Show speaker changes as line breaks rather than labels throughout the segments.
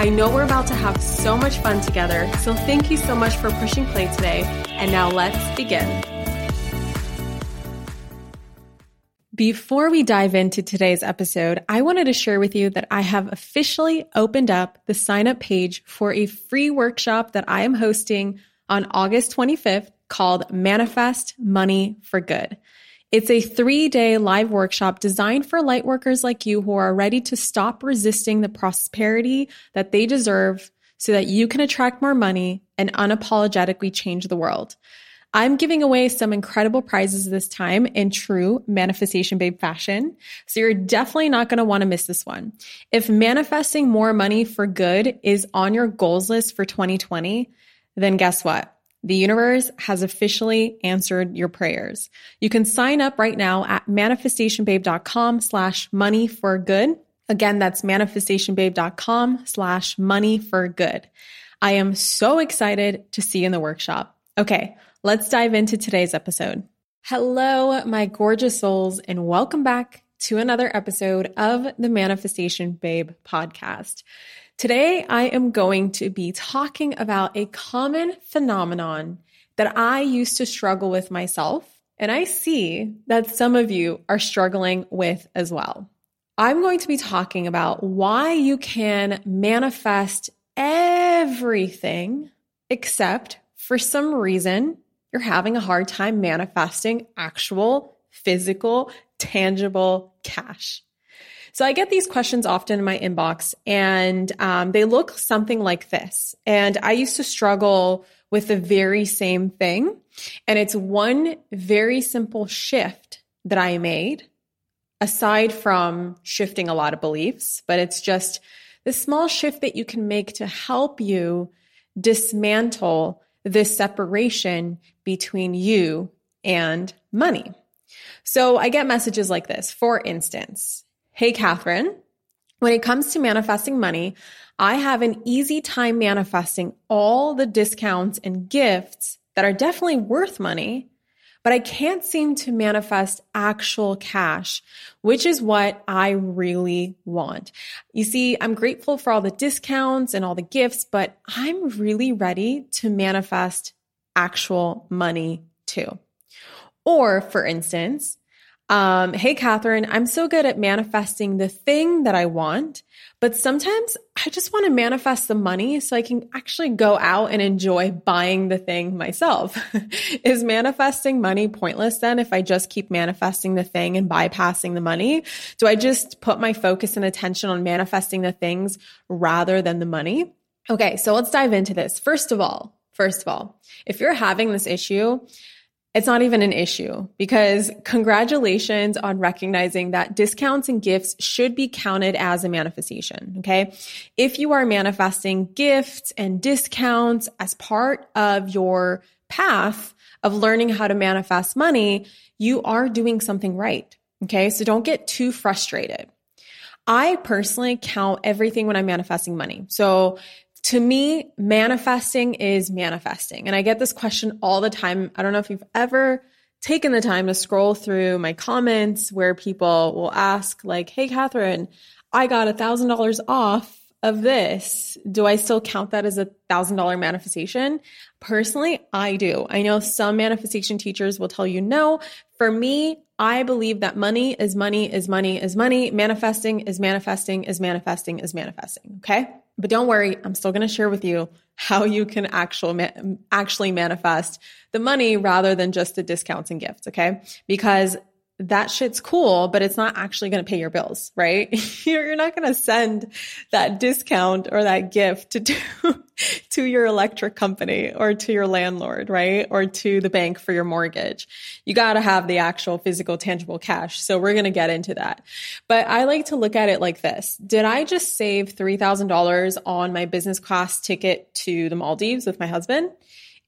I know we're about to have so much fun together, so thank you so much for pushing play today. And now let's begin. Before we dive into today's episode, I wanted to share with you that I have officially opened up the sign up page for a free workshop that I am hosting on August 25th called Manifest Money for Good. It's a three day live workshop designed for light workers like you who are ready to stop resisting the prosperity that they deserve so that you can attract more money and unapologetically change the world. I'm giving away some incredible prizes this time in true manifestation babe fashion. So you're definitely not going to want to miss this one. If manifesting more money for good is on your goals list for 2020, then guess what? The universe has officially answered your prayers. You can sign up right now at manifestationbabe.com slash money for good. Again, that's manifestationbabe.com slash money for good. I am so excited to see you in the workshop. Okay, let's dive into today's episode. Hello, my gorgeous souls, and welcome back to another episode of the Manifestation Babe podcast. Today, I am going to be talking about a common phenomenon that I used to struggle with myself, and I see that some of you are struggling with as well. I'm going to be talking about why you can manifest everything except for some reason you're having a hard time manifesting actual, physical, tangible cash. So I get these questions often in my inbox and um, they look something like this. And I used to struggle with the very same thing. And it's one very simple shift that I made aside from shifting a lot of beliefs, but it's just the small shift that you can make to help you dismantle this separation between you and money. So I get messages like this. For instance, Hey, Kathrin. When it comes to manifesting money, I have an easy time manifesting all the discounts and gifts that are definitely worth money, but I can't seem to manifest actual cash, which is what I really want. You see, I'm grateful for all the discounts and all the gifts, but I'm really ready to manifest actual money too. Or for instance, um, hey, Kathrin, I'm so good at manifesting the thing that I want, but sometimes I just want to manifest the money so I can actually go out and enjoy buying the thing myself. Is manifesting money pointless then if I just keep manifesting the thing and bypassing the money? Do I just put my focus and attention on manifesting the things rather than the money? Okay, so let's dive into this. First of all, first of all, if you're having this issue, it's not even an issue because congratulations on recognizing that discounts and gifts should be counted as a manifestation. Okay. If you are manifesting gifts and discounts as part of your path of learning how to manifest money, you are doing something right. Okay. So don't get too frustrated. I personally count everything when I'm manifesting money. So to me, manifesting is manifesting. And I get this question all the time. I don't know if you've ever taken the time to scroll through my comments where people will ask, like, Hey, Kathrin, I got a thousand dollars off of this. Do I still count that as a thousand dollar manifestation? Personally, I do. I know some manifestation teachers will tell you no. For me, I believe that money is money is money is money. Manifesting is manifesting is manifesting is manifesting. Okay. But don't worry, I'm still going to share with you how you can actual actually manifest the money rather than just the discounts and gifts, okay? Because that shit's cool, but it's not actually going to pay your bills, right? You're not going to send that discount or that gift to, to, to your electric company or to your landlord, right? Or to the bank for your mortgage. You got to have the actual physical, tangible cash. So we're going to get into that. But I like to look at it like this. Did I just save $3,000 on my business class ticket to the Maldives with my husband?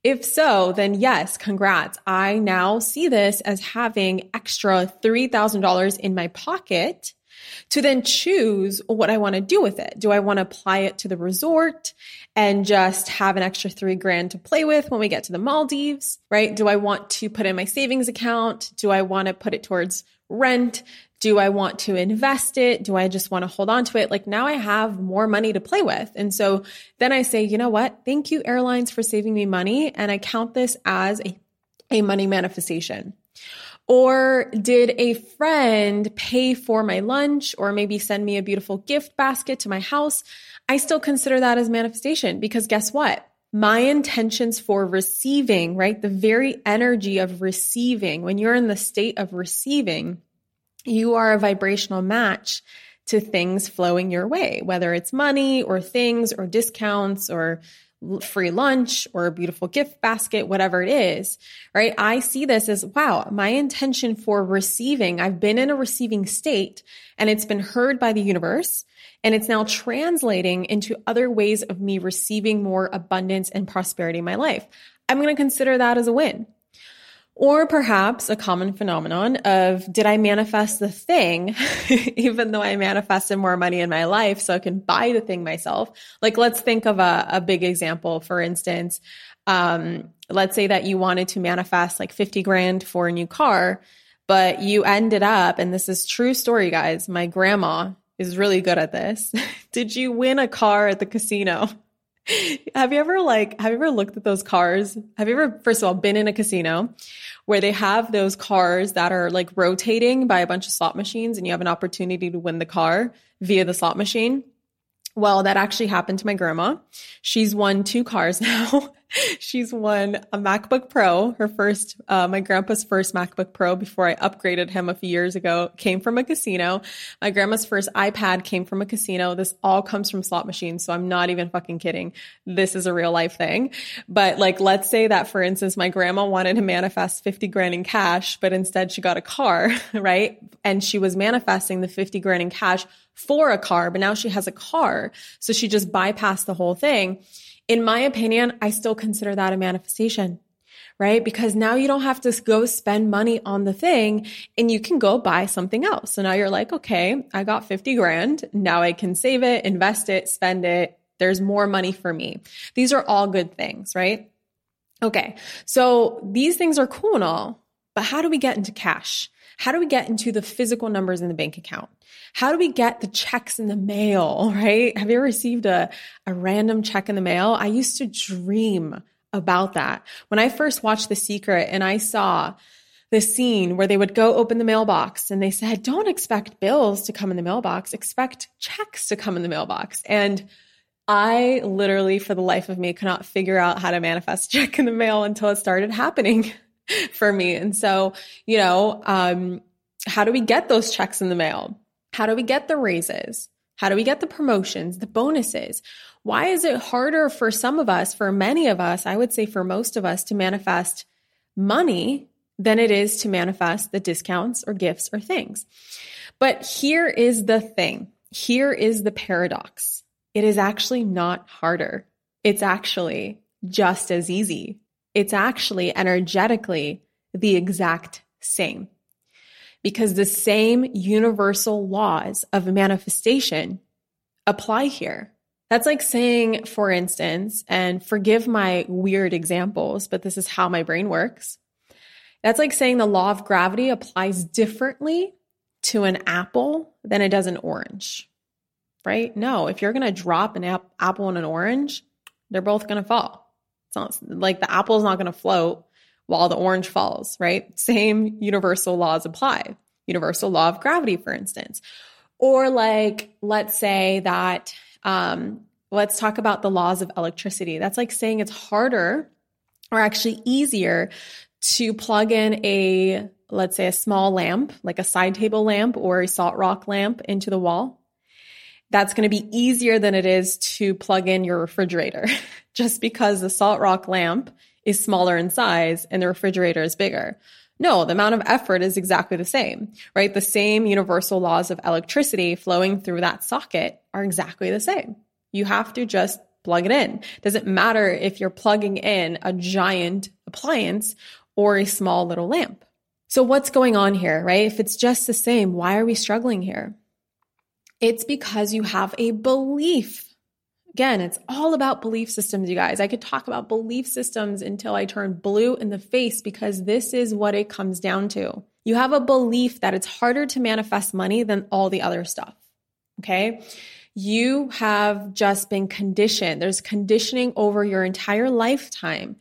If so, then yes, congrats. I now see this as having extra $3,000 in my pocket to then choose what I want to do with it. Do I want to apply it to the resort and just have an extra three grand to play with when we get to the Maldives, right? Do I want to put in my savings account? Do I want to put it towards rent? Do I want to invest it? Do I just want to hold on to it? Like now I have more money to play with. And so then I say, you know what? Thank you, airlines, for saving me money. And I count this as a, a money manifestation. Or did a friend pay for my lunch or maybe send me a beautiful gift basket to my house? I still consider that as manifestation because guess what? My intentions for receiving, right? The very energy of receiving, when you're in the state of receiving, you are a vibrational match to things flowing your way, whether it's money or things or discounts or free lunch or a beautiful gift basket, whatever it is, right? I see this as wow, my intention for receiving, I've been in a receiving state and it's been heard by the universe and it's now translating into other ways of me receiving more abundance and prosperity in my life. I'm going to consider that as a win. Or perhaps a common phenomenon of did I manifest the thing, even though I manifested more money in my life so I can buy the thing myself? Like, let's think of a, a big example. For instance, um, let's say that you wanted to manifest like 50 grand for a new car, but you ended up, and this is true story, guys. My grandma is really good at this. did you win a car at the casino? Have you ever like have you ever looked at those cars? Have you ever first of all been in a casino where they have those cars that are like rotating by a bunch of slot machines and you have an opportunity to win the car via the slot machine? Well, that actually happened to my grandma. She's won two cars now. She's won a MacBook Pro. Her first, uh, my grandpa's first MacBook Pro before I upgraded him a few years ago came from a casino. My grandma's first iPad came from a casino. This all comes from slot machines. So I'm not even fucking kidding. This is a real life thing. But like, let's say that for instance, my grandma wanted to manifest 50 grand in cash, but instead she got a car, right? And she was manifesting the 50 grand in cash for a car, but now she has a car. So she just bypassed the whole thing. In my opinion, I still consider that a manifestation, right? Because now you don't have to go spend money on the thing and you can go buy something else. So now you're like, okay, I got 50 grand. Now I can save it, invest it, spend it. There's more money for me. These are all good things, right? Okay. So these things are cool and all, but how do we get into cash? How do we get into the physical numbers in the bank account? How do we get the checks in the mail, right? Have you ever received a, a random check in the mail? I used to dream about that. When I first watched The Secret and I saw the scene where they would go open the mailbox and they said, don't expect bills to come in the mailbox, expect checks to come in the mailbox. And I literally, for the life of me, could not figure out how to manifest check in the mail until it started happening. for me. And so, you know, um, how do we get those checks in the mail? How do we get the raises? How do we get the promotions, the bonuses? Why is it harder for some of us, for many of us, I would say for most of us, to manifest money than it is to manifest the discounts or gifts or things? But here is the thing. Here is the paradox. It is actually not harder. It's actually just as easy it's actually energetically the exact same. Because the same universal laws of manifestation apply here. That's like saying, for instance, and forgive my weird examples, but this is how my brain works. That's like saying the law of gravity applies differently to an apple than it does an orange, right? No, if you're going to drop an ap- apple and an orange, they're both going to fall. It's not like the apple is not going to float while the orange falls, right? Same universal laws apply. Universal law of gravity, for instance. Or like, let's say that um, let's talk about the laws of electricity. That's like saying it's harder or actually easier to plug in a, let's say, a small lamp, like a side table lamp or a salt rock lamp into the wall. That's going to be easier than it is to plug in your refrigerator just because the salt rock lamp is smaller in size and the refrigerator is bigger. No, the amount of effort is exactly the same, right? The same universal laws of electricity flowing through that socket are exactly the same. You have to just plug it in. Doesn't matter if you're plugging in a giant appliance or a small little lamp. So what's going on here, right? If it's just the same, why are we struggling here? It's because you have a belief. Again, it's all about belief systems, you guys. I could talk about belief systems until I turn blue in the face because this is what it comes down to. You have a belief that it's harder to manifest money than all the other stuff. Okay. You have just been conditioned. There's conditioning over your entire lifetime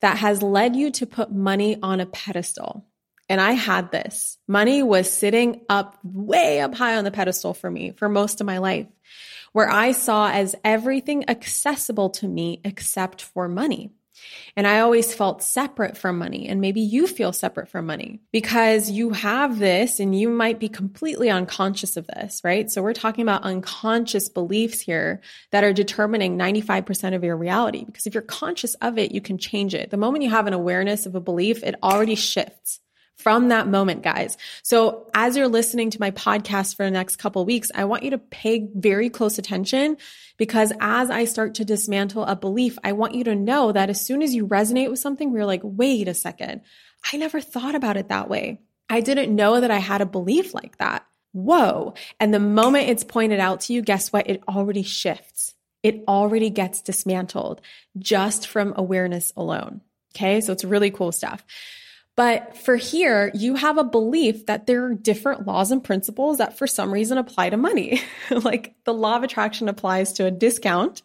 that has led you to put money on a pedestal. And I had this. Money was sitting up way up high on the pedestal for me for most of my life, where I saw as everything accessible to me except for money. And I always felt separate from money. And maybe you feel separate from money because you have this and you might be completely unconscious of this, right? So we're talking about unconscious beliefs here that are determining 95% of your reality. Because if you're conscious of it, you can change it. The moment you have an awareness of a belief, it already shifts from that moment, guys. So as you're listening to my podcast for the next couple weeks, I want you to pay very close attention because as I start to dismantle a belief, I want you to know that as soon as you resonate with something, we're like, wait a second. I never thought about it that way. I didn't know that I had a belief like that. Whoa. And the moment it's pointed out to you, guess what? It already shifts. It already gets dismantled just from awareness alone. Okay. So it's really cool stuff. But for here, you have a belief that there are different laws and principles that for some reason apply to money. like the law of attraction applies to a discount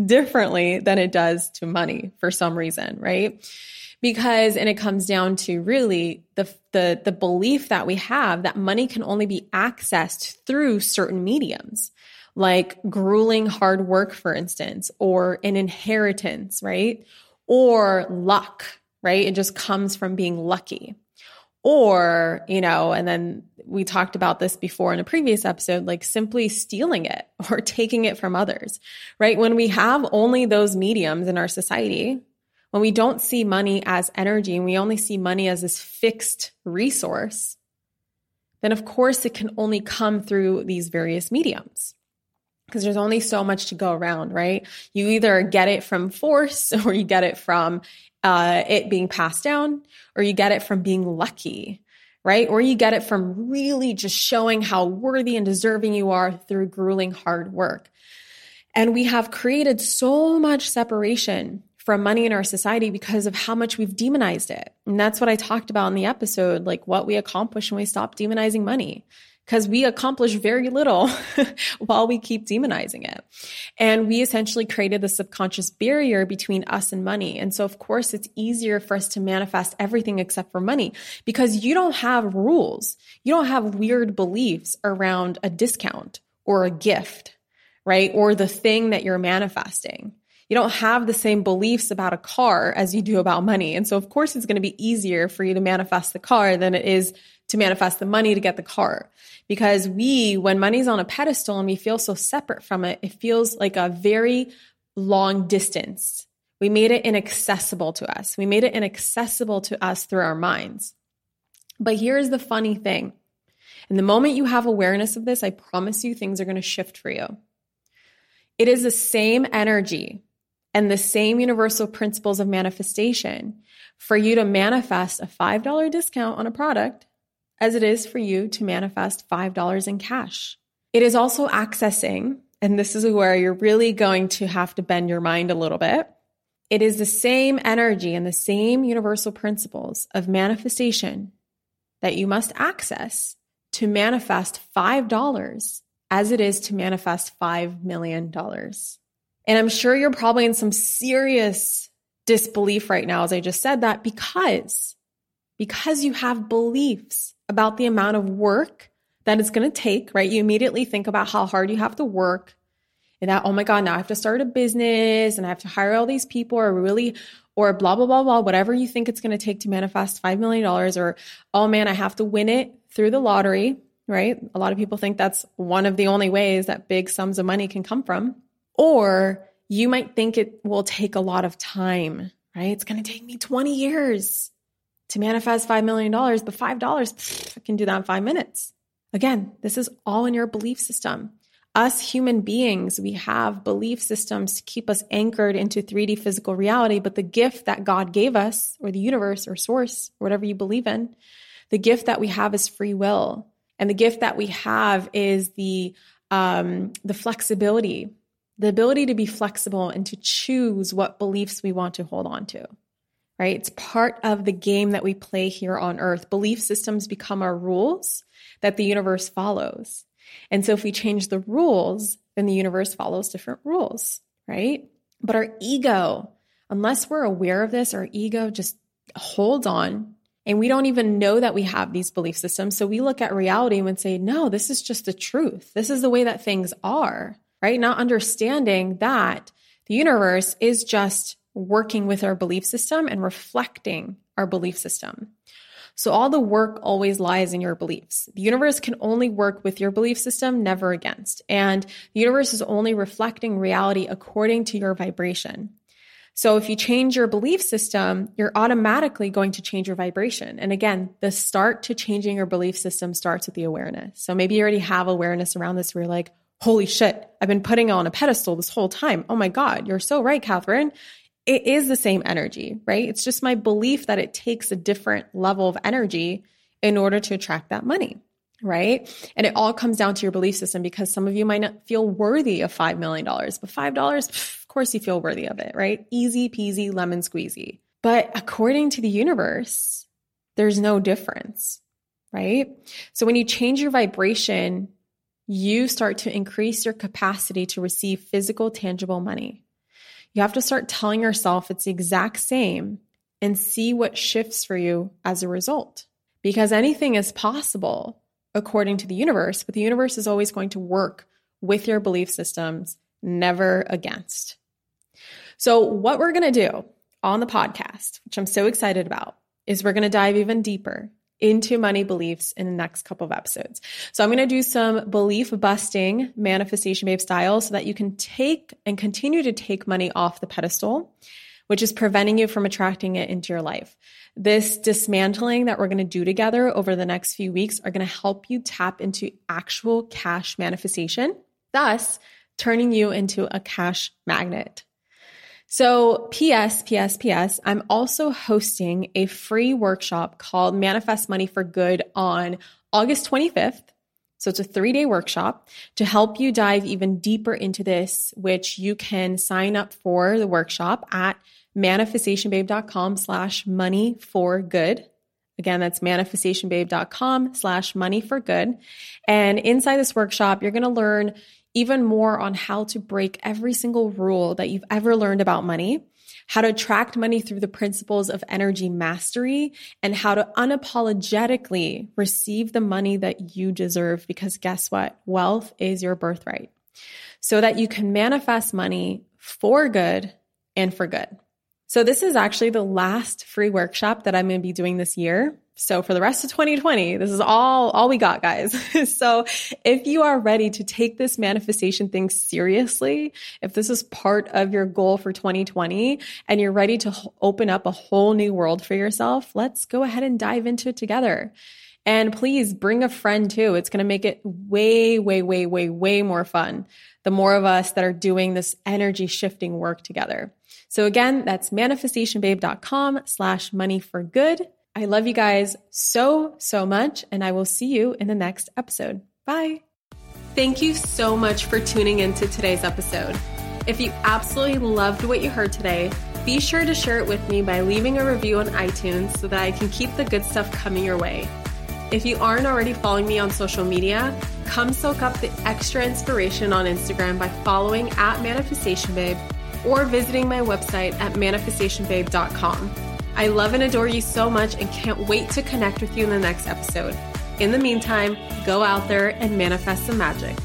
differently than it does to money for some reason, right? Because, and it comes down to really the, the, the belief that we have that money can only be accessed through certain mediums like grueling hard work, for instance, or an inheritance, right? Or luck, right? It just comes from being lucky. Or, you know, and then we talked about this before in a previous episode, like simply stealing it or taking it from others, right? When we have only those mediums in our society, when we don't see money as energy and we only see money as this fixed resource, then of course it can only come through these various mediums because there's only so much to go around, right? You either get it from force or you get it from uh, it being passed down, or you get it from being lucky, right? Or you get it from really just showing how worthy and deserving you are through grueling hard work. And we have created so much separation from money in our society because of how much we've demonized it. And that's what I talked about in the episode, like what we accomplish when we stop demonizing money because we accomplish very little while we keep demonizing it. And we essentially created the subconscious barrier between us and money. And so, of course, it's easier for us to manifest everything except for money because you don't have rules. You don't have weird beliefs around a discount or a gift, right? Or the thing that you're manifesting. You don't have the same beliefs about a car as you do about money. And so, of course, it's going to be easier for you to manifest the car than it is to manifest the money to get the car. Because we, when money's on a pedestal and we feel so separate from it, it feels like a very long distance. We made it inaccessible to us. We made it inaccessible to us through our minds. But here's the funny thing. And the moment you have awareness of this, I promise you things are going to shift for you. It is the same energy and the same universal principles of manifestation for you to manifest a $5 discount on a product as it is for you to manifest $5 in cash. It is also accessing, and this is where you're really going to have to bend your mind a little bit. It is the same energy and the same universal principles of manifestation that you must access to manifest $5 as it is to manifest $5 million. And I'm sure you're probably in some serious disbelief right now as I just said that because because you have beliefs about the amount of work that it's going to take, right? You immediately think about how hard you have to work And that, oh my God, now I have to start a business and I have to hire all these people or really, or blah, blah, blah, blah, whatever you think it's going to take to manifest $5 million or, oh man, I have to win it through the lottery, right? A lot of people think that's one of the only ways that big sums of money can come from. Or you might think it will take a lot of time, right? It's going to take me 20 years to manifest $5 million, but $5, I can do that in five minutes. Again, this is all in your belief system. Us human beings, we have belief systems to keep us anchored into 3D physical reality, but the gift that God gave us, or the universe, or source, or whatever you believe in, the gift that we have is free will. And the gift that we have is the um, the flexibility, the ability to be flexible and to choose what beliefs we want to hold on to right? It's part of the game that we play here on earth. Belief systems become our rules that the universe follows. And so if we change the rules, then the universe follows different rules, right? But our ego, unless we're aware of this, our ego just holds on and we don't even know that we have these belief systems. So we look at reality and say, no, this is just the truth. This is the way that things are, right? Not understanding that the universe is just working with our belief system and reflecting our belief system. So all the work always lies in your beliefs. The universe can only work with your belief system, never against. And the universe is only reflecting reality according to your vibration. So if you change your belief system, you're automatically going to change your vibration. And again, the start to changing your belief system starts with the awareness. So maybe you already have awareness around this where you're like, holy shit, I've been putting on a pedestal this whole time. Oh my God, you're so right, Kathrin it is the same energy, right? It's just my belief that it takes a different level of energy in order to attract that money, right? And it all comes down to your belief system because some of you might not feel worthy of $5 million, but $5, of course you feel worthy of it, right? Easy peasy, lemon squeezy. But according to the universe, there's no difference, right? So when you change your vibration, you start to increase your capacity to receive physical, tangible money. You have to start telling yourself it's the exact same and see what shifts for you as a result. Because anything is possible according to the universe, but the universe is always going to work with your belief systems, never against. So, what we're going to do on the podcast, which I'm so excited about, is we're going to dive even deeper into money beliefs in the next couple of episodes. So I'm going to do some belief busting manifestation babe style so that you can take and continue to take money off the pedestal, which is preventing you from attracting it into your life. This dismantling that we're going to do together over the next few weeks are going to help you tap into actual cash manifestation, thus turning you into a cash magnet. So, PS, PS, PS, I'm also hosting a free workshop called Manifest Money for Good on August 25th. So it's a three day workshop to help you dive even deeper into this, which you can sign up for the workshop at manifestationbabe.com slash money for good. Again, that's manifestationbabe.com slash money for good. And inside this workshop, you're going to learn even more on how to break every single rule that you've ever learned about money, how to attract money through the principles of energy mastery, and how to unapologetically receive the money that you deserve. Because guess what? Wealth is your birthright. So that you can manifest money for good and for good. So this is actually the last free workshop that I'm going to be doing this year. So for the rest of 2020, this is all, all we got, guys. so if you are ready to take this manifestation thing seriously, if this is part of your goal for 2020 and you're ready to open up a whole new world for yourself, let's go ahead and dive into it together. And please bring a friend too. It's going to make it way, way, way, way, way more fun. The more of us that are doing this energy shifting work together. So again, that's manifestationbabe.com slash money for good. I love you guys so, so much, and I will see you in the next episode. Bye. Thank you so much for tuning into today's episode. If you absolutely loved what you heard today, be sure to share it with me by leaving a review on iTunes so that I can keep the good stuff coming your way. If you aren't already following me on social media, come soak up the extra inspiration on Instagram by following at Manifestation Babe or visiting my website at manifestationbabe.com. I love and adore you so much and can't wait to connect with you in the next episode. In the meantime, go out there and manifest some magic.